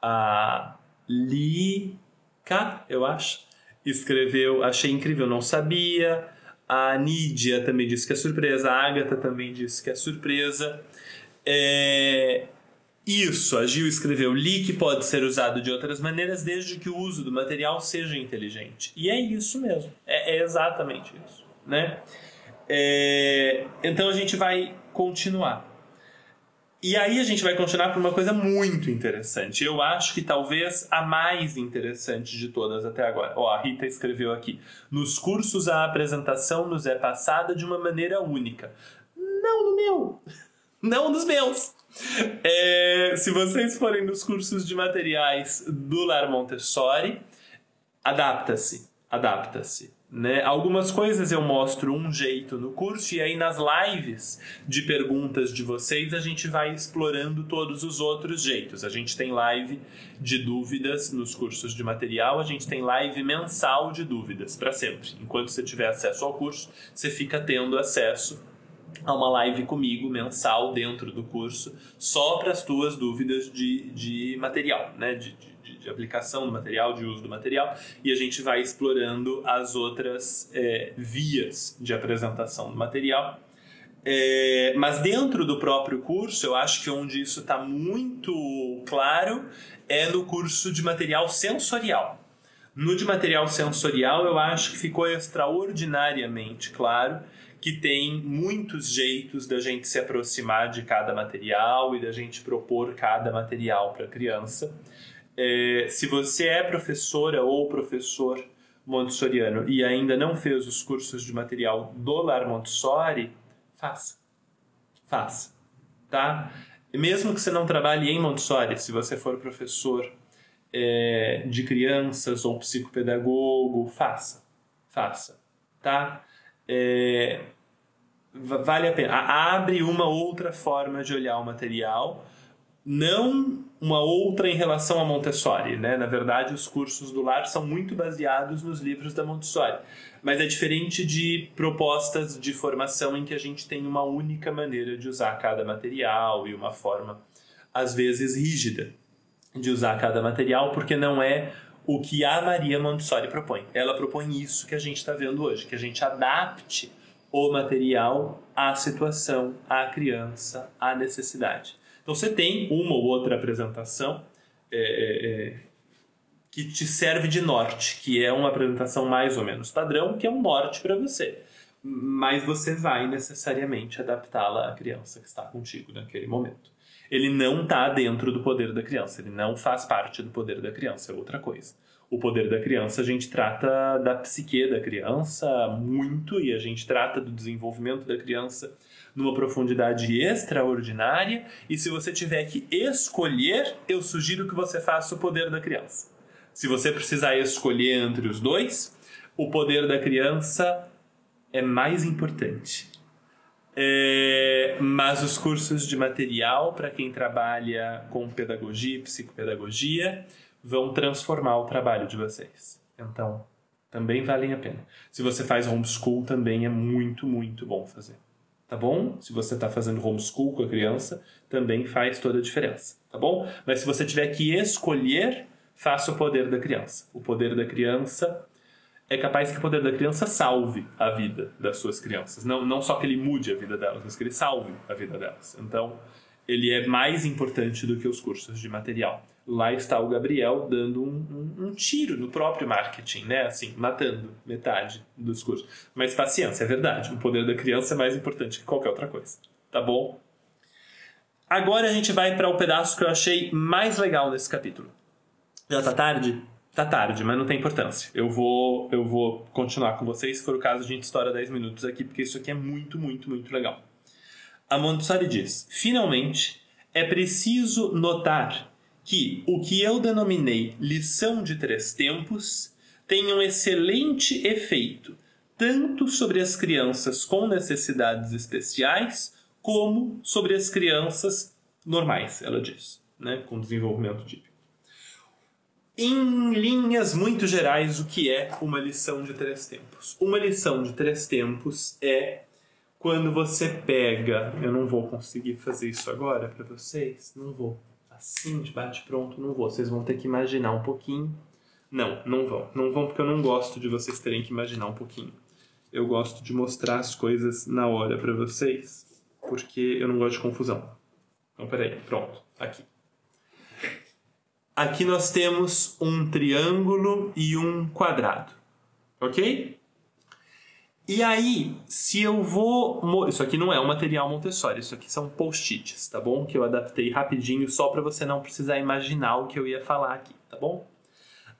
A Lika, eu acho, escreveu, achei incrível, não sabia. A Nídia também disse que é surpresa, a Agatha também disse que é surpresa. É, isso, a Gil escreveu: leak pode ser usado de outras maneiras desde que o uso do material seja inteligente. E é isso mesmo, é, é exatamente isso. Né? É, então a gente vai continuar. E aí a gente vai continuar por uma coisa muito interessante. Eu acho que talvez a mais interessante de todas até agora. Ó, a Rita escreveu aqui: nos cursos a apresentação nos é passada de uma maneira única. Não no meu, não nos meus. É, se vocês forem nos cursos de materiais do Lar Montessori, adapta-se, adapta-se. Né? Algumas coisas eu mostro um jeito no curso e aí nas lives de perguntas de vocês a gente vai explorando todos os outros jeitos. A gente tem live de dúvidas nos cursos de material, a gente tem live mensal de dúvidas para sempre. Enquanto você tiver acesso ao curso, você fica tendo acesso a uma live comigo mensal dentro do curso só para as tuas dúvidas de, de material, né? De, de, de, aplicação do material, de uso do material e a gente vai explorando as outras é, vias de apresentação do material. É, mas dentro do próprio curso, eu acho que onde isso está muito claro é no curso de material sensorial. No de material sensorial, eu acho que ficou extraordinariamente claro que tem muitos jeitos da gente se aproximar de cada material e da gente propor cada material para a criança. É, se você é professora ou professor montessoriano e ainda não fez os cursos de material do Lar Montessori, faça. Faça. Tá? Mesmo que você não trabalhe em Montessori, se você for professor é, de crianças ou psicopedagogo, faça. Faça. Tá? É, vale a pena. Abre uma outra forma de olhar o material, não uma outra em relação a Montessori, né? Na verdade, os cursos do lar são muito baseados nos livros da Montessori, mas é diferente de propostas de formação em que a gente tem uma única maneira de usar cada material e uma forma às vezes rígida de usar cada material, porque não é o que a Maria Montessori propõe. Ela propõe isso que a gente está vendo hoje, que a gente adapte o material à situação, à criança, à necessidade. Então você tem uma ou outra apresentação é, é, é, que te serve de norte, que é uma apresentação mais ou menos padrão, que é um norte para você. Mas você vai necessariamente adaptá-la à criança que está contigo naquele momento. Ele não está dentro do poder da criança, ele não faz parte do poder da criança, é outra coisa o poder da criança, a gente trata da psique da criança muito e a gente trata do desenvolvimento da criança numa profundidade extraordinária. E se você tiver que escolher, eu sugiro que você faça o poder da criança. Se você precisar escolher entre os dois, o poder da criança é mais importante. É, mas os cursos de material para quem trabalha com pedagogia e psicopedagogia vão transformar o trabalho de vocês. Então, também valem a pena. Se você faz homeschool, também é muito, muito bom fazer. Tá bom? Se você está fazendo homeschool com a criança, também faz toda a diferença. Tá bom? Mas se você tiver que escolher, faça o poder da criança. O poder da criança é capaz que o poder da criança salve a vida das suas crianças. Não, não só que ele mude a vida delas, mas que ele salve a vida delas. Então, ele é mais importante do que os cursos de material lá está o Gabriel dando um, um, um, tiro no próprio marketing, né? Assim, matando metade dos cursos. Mas paciência, é verdade. O poder da criança é mais importante que qualquer outra coisa. Tá bom? Agora a gente vai para o pedaço que eu achei mais legal nesse capítulo. Já tá tarde? Tá tarde, mas não tem importância. Eu vou, eu vou continuar com vocês. Se for o caso, a gente estoura 10 minutos aqui, porque isso aqui é muito, muito, muito legal. A Montessori diz: finalmente, é preciso notar que o que eu denominei lição de três tempos tem um excelente efeito tanto sobre as crianças com necessidades especiais como sobre as crianças normais, ela diz, né, com desenvolvimento típico. Em linhas muito gerais, o que é uma lição de três tempos? Uma lição de três tempos é quando você pega. Eu não vou conseguir fazer isso agora para vocês, não vou assim, de bate-pronto, não vou. Vocês vão ter que imaginar um pouquinho. Não, não vão. Não vão porque eu não gosto de vocês terem que imaginar um pouquinho. Eu gosto de mostrar as coisas na hora para vocês, porque eu não gosto de confusão. Então, peraí, pronto, aqui. Aqui nós temos um triângulo e um quadrado, ok? E aí, se eu vou. Isso aqui não é um material Montessori, isso aqui são post-its, tá bom? Que eu adaptei rapidinho só para você não precisar imaginar o que eu ia falar aqui, tá bom?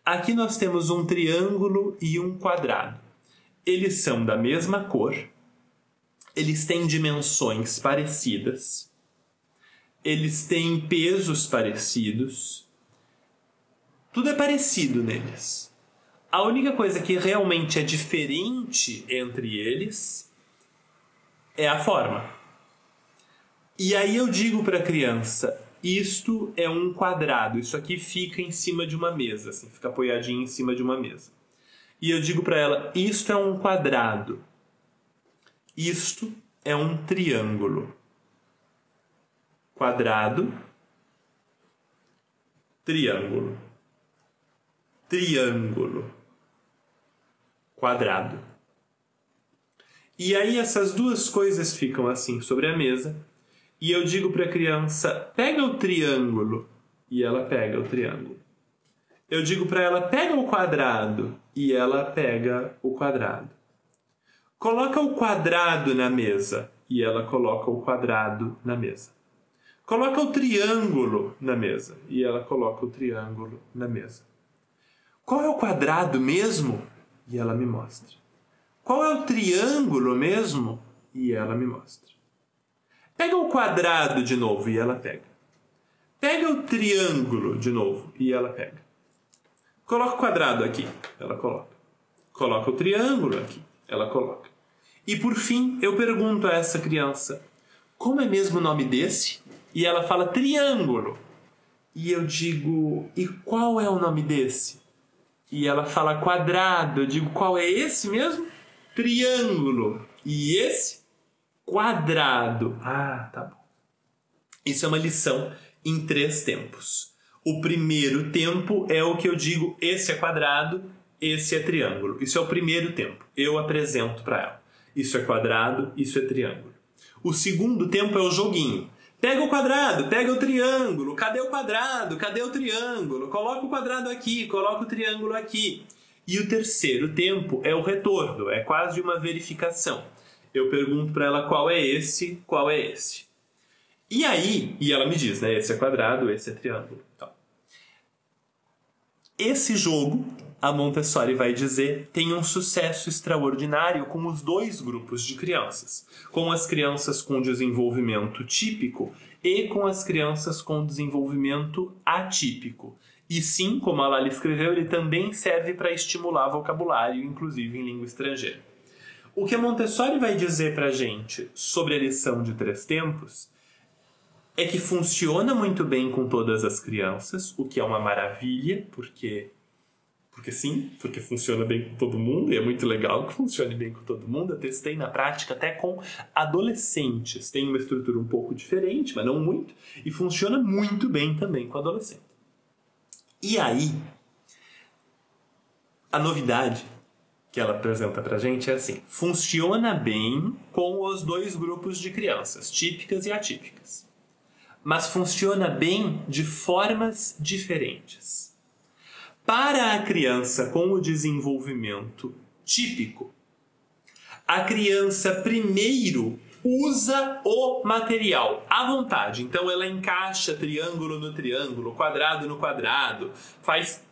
Aqui nós temos um triângulo e um quadrado. Eles são da mesma cor, eles têm dimensões parecidas, eles têm pesos parecidos, tudo é parecido neles. A única coisa que realmente é diferente entre eles é a forma. E aí eu digo para a criança: isto é um quadrado, isso aqui fica em cima de uma mesa, assim, fica apoiadinho em cima de uma mesa. E eu digo para ela: isto é um quadrado, isto é um triângulo. Quadrado, triângulo, triângulo quadrado. E aí essas duas coisas ficam assim sobre a mesa, e eu digo para a criança: pega o triângulo, e ela pega o triângulo. Eu digo para ela: pega o quadrado, e ela pega o quadrado. Coloca o quadrado na mesa, e ela coloca o quadrado na mesa. Coloca o triângulo na mesa, e ela coloca o triângulo na mesa. Qual é o quadrado mesmo? E ela me mostra. Qual é o triângulo mesmo? E ela me mostra. Pega o quadrado de novo e ela pega. Pega o triângulo de novo e ela pega. Coloca o quadrado aqui. Ela coloca. Coloca o triângulo aqui. Ela coloca. E por fim, eu pergunto a essa criança: como é mesmo o nome desse? E ela fala triângulo. E eu digo: e qual é o nome desse? E ela fala quadrado. Eu digo: qual é esse mesmo? Triângulo. E esse? Quadrado. Ah, tá bom. Isso é uma lição em três tempos. O primeiro tempo é o que eu digo: esse é quadrado, esse é triângulo. Isso é o primeiro tempo. Eu apresento para ela. Isso é quadrado, isso é triângulo. O segundo tempo é o joguinho. Pega o quadrado, pega o triângulo. Cadê o quadrado? Cadê o triângulo? Coloca o quadrado aqui, coloca o triângulo aqui. E o terceiro tempo é o retorno, é quase uma verificação. Eu pergunto para ela qual é esse, qual é esse. E aí, e ela me diz, né? Esse é quadrado, esse é triângulo. Então, esse jogo, a Montessori vai dizer, tem um sucesso extraordinário com os dois grupos de crianças, com as crianças com desenvolvimento típico e com as crianças com desenvolvimento atípico. E sim, como a Lali escreveu, ele também serve para estimular vocabulário, inclusive em língua estrangeira. O que a Montessori vai dizer para a gente sobre a lição de três tempos é que funciona muito bem com todas as crianças, o que é uma maravilha, porque porque sim, porque funciona bem com todo mundo e é muito legal que funcione bem com todo mundo. Eu testei na prática até com adolescentes. Tem uma estrutura um pouco diferente, mas não muito, e funciona muito bem também com adolescente. E aí, a novidade que ela apresenta pra gente é assim: funciona bem com os dois grupos de crianças, típicas e atípicas mas funciona bem de formas diferentes. Para a criança com o desenvolvimento típico, a criança primeiro usa o material à vontade. Então ela encaixa triângulo no triângulo, quadrado no quadrado, faz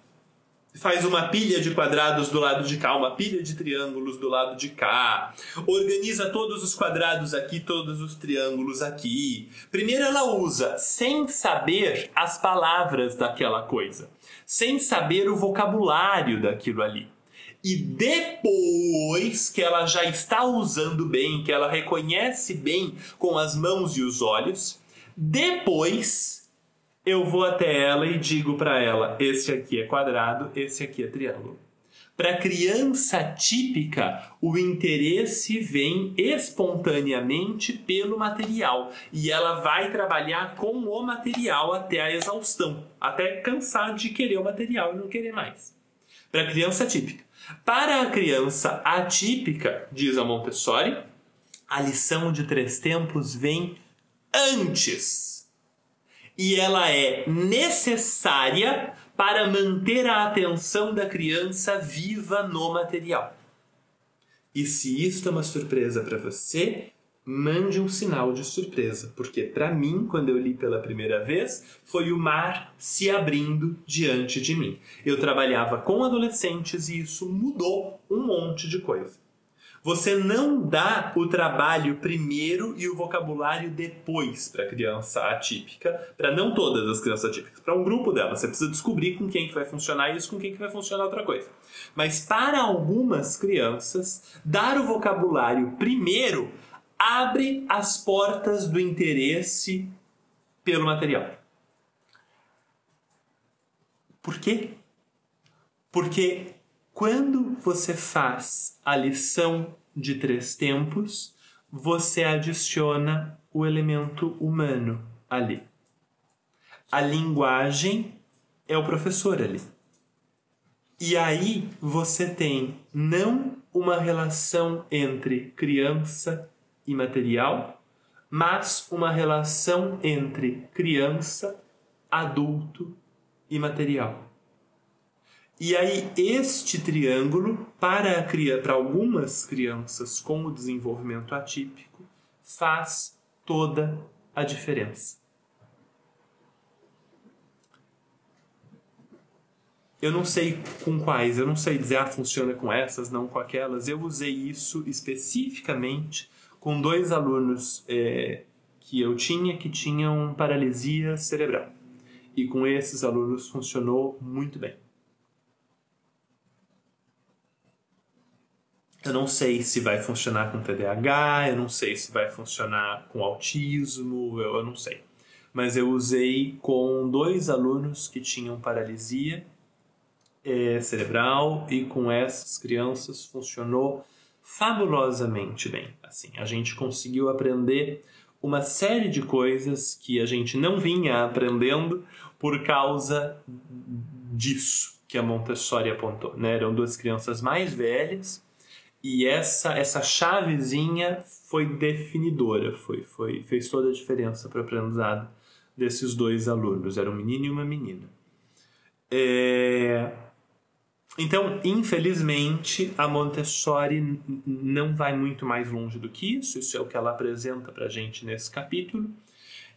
faz uma pilha de quadrados do lado de cá, uma pilha de triângulos do lado de cá, organiza todos os quadrados aqui, todos os triângulos aqui. Primeiro ela usa sem saber as palavras daquela coisa, sem saber o vocabulário daquilo ali. E depois que ela já está usando bem, que ela reconhece bem com as mãos e os olhos, depois eu vou até ela e digo para ela: esse aqui é quadrado, esse aqui é triângulo. Para criança típica, o interesse vem espontaneamente pelo material e ela vai trabalhar com o material até a exaustão, até cansar de querer o material e não querer mais. Para criança típica. Para a criança atípica, diz a Montessori, a lição de três tempos vem antes e ela é necessária para manter a atenção da criança viva no material. E se isto é uma surpresa para você, mande um sinal de surpresa, porque para mim, quando eu li pela primeira vez, foi o mar se abrindo diante de mim. Eu trabalhava com adolescentes e isso mudou um monte de coisa. Você não dá o trabalho primeiro e o vocabulário depois para a criança atípica, para não todas as crianças atípicas, para um grupo delas. Você precisa descobrir com quem que vai funcionar isso, com quem que vai funcionar outra coisa. Mas para algumas crianças, dar o vocabulário primeiro abre as portas do interesse pelo material. Por quê? Porque quando você faz a lição de três tempos, você adiciona o elemento humano ali. A linguagem é o professor ali. E aí você tem não uma relação entre criança e material, mas uma relação entre criança, adulto e material. E aí, este triângulo, para, para algumas crianças com o desenvolvimento atípico, faz toda a diferença. Eu não sei com quais, eu não sei dizer, ah, funciona com essas, não com aquelas. Eu usei isso especificamente com dois alunos é, que eu tinha que tinham paralisia cerebral. E com esses alunos funcionou muito bem. Eu não sei se vai funcionar com TDAH, eu não sei se vai funcionar com autismo, eu, eu não sei. Mas eu usei com dois alunos que tinham paralisia é, cerebral e com essas crianças funcionou fabulosamente bem. Assim, a gente conseguiu aprender uma série de coisas que a gente não vinha aprendendo por causa disso que a Montessori apontou. Né? Eram duas crianças mais velhas e essa essa chavezinha foi definidora, foi, foi fez toda a diferença para o aprendizado desses dois alunos. Era um menino e uma menina. É... Então, infelizmente, a Montessori não vai muito mais longe do que isso, isso é o que ela apresenta para a gente nesse capítulo.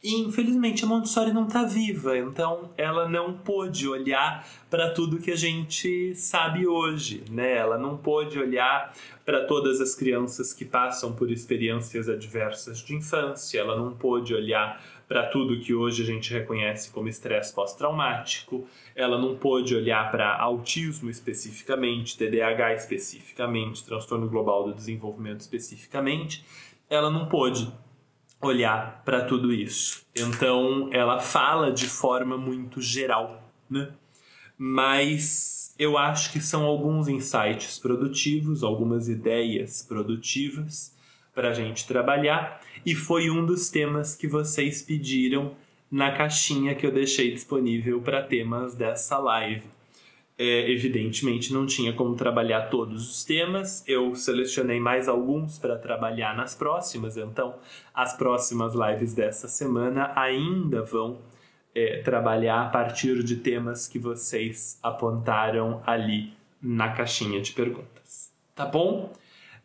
E infelizmente a Montessori não está viva, então ela não pôde olhar para tudo que a gente sabe hoje, né? Ela não pôde olhar para todas as crianças que passam por experiências adversas de infância, ela não pôde olhar para tudo que hoje a gente reconhece como estresse pós-traumático, ela não pôde olhar para autismo especificamente, TDAH especificamente, transtorno global do desenvolvimento especificamente, ela não pôde olhar para tudo isso. Então ela fala de forma muito geral, né? Mas eu acho que são alguns insights produtivos, algumas ideias produtivas para a gente trabalhar e foi um dos temas que vocês pediram na caixinha que eu deixei disponível para temas dessa live. É, evidentemente não tinha como trabalhar todos os temas, eu selecionei mais alguns para trabalhar nas próximas, então as próximas lives dessa semana ainda vão é, trabalhar a partir de temas que vocês apontaram ali na caixinha de perguntas. Tá bom?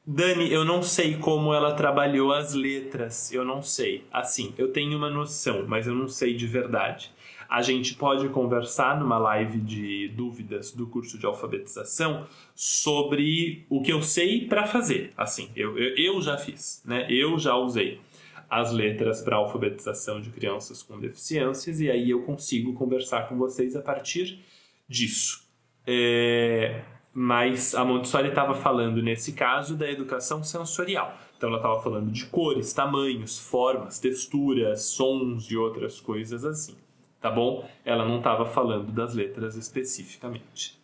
Dani, eu não sei como ela trabalhou as letras, eu não sei. Assim, eu tenho uma noção, mas eu não sei de verdade. A gente pode conversar numa live de dúvidas do curso de alfabetização sobre o que eu sei para fazer. Assim, eu, eu, eu já fiz, né? Eu já usei as letras para alfabetização de crianças com deficiências e aí eu consigo conversar com vocês a partir disso. É, mas a Montessori estava falando, nesse caso, da educação sensorial. Então, ela estava falando de cores, tamanhos, formas, texturas, sons e outras coisas assim. Tá bom? Ela não estava falando das letras especificamente.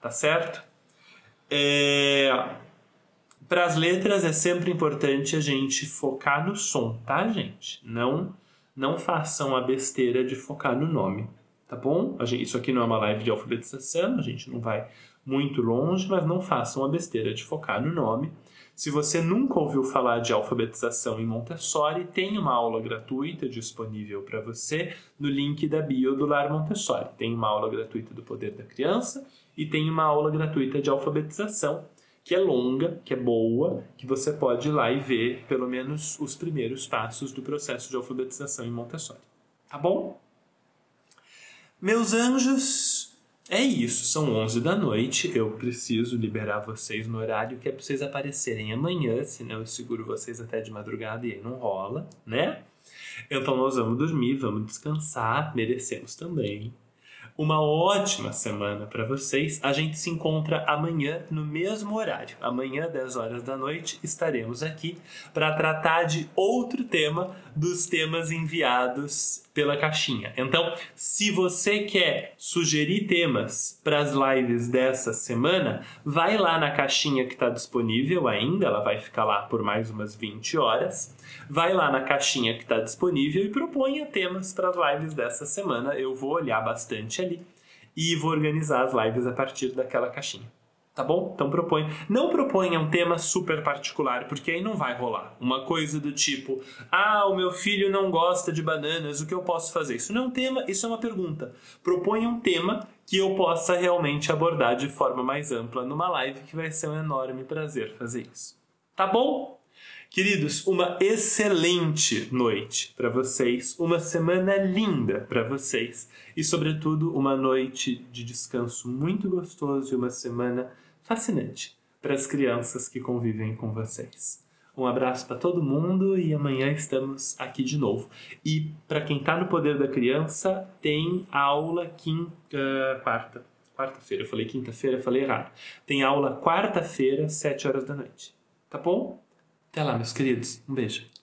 Tá certo? É... Para as letras é sempre importante a gente focar no som, tá, gente? Não, não façam a besteira de focar no nome, tá bom? Gente, isso aqui não é uma live de alfabetização, a gente não vai muito longe, mas não façam a besteira de focar no nome. Se você nunca ouviu falar de alfabetização em Montessori, tem uma aula gratuita disponível para você no link da bio do Lar Montessori. Tem uma aula gratuita do Poder da Criança e tem uma aula gratuita de alfabetização, que é longa, que é boa, que você pode ir lá e ver pelo menos os primeiros passos do processo de alfabetização em Montessori. Tá bom? Meus anjos, é isso, são 11 da noite. Eu preciso liberar vocês no horário que é para vocês aparecerem amanhã, senão eu seguro vocês até de madrugada e aí não rola, né? Então nós vamos dormir, vamos descansar, merecemos também. Uma ótima semana para vocês. A gente se encontra amanhã no mesmo horário. Amanhã, 10 horas da noite, estaremos aqui para tratar de outro tema dos temas enviados pela caixinha. Então, se você quer sugerir temas para as lives dessa semana, vai lá na caixinha que está disponível ainda, ela vai ficar lá por mais umas 20 horas. Vai lá na caixinha que está disponível e proponha temas para as lives dessa semana. Eu vou olhar bastante ali e vou organizar as lives a partir daquela caixinha. Tá bom? Então propõe. Não proponha um tema super particular, porque aí não vai rolar. Uma coisa do tipo: ah, o meu filho não gosta de bananas, o que eu posso fazer? Isso não é um tema, isso é uma pergunta. Proponha um tema que eu possa realmente abordar de forma mais ampla numa live, que vai ser um enorme prazer fazer isso. Tá bom? Queridos, uma excelente noite para vocês, uma semana linda para vocês e, sobretudo, uma noite de descanso muito gostoso e uma semana fascinante para as crianças que convivem com vocês. Um abraço para todo mundo e amanhã estamos aqui de novo. E para quem está no Poder da Criança, tem aula quinta, quarta. Quarta-feira. Eu falei quinta-feira, falei errado. Tem aula quarta-feira, 7 horas da noite. Tá bom? Até lá, meus queridos. Um beijo.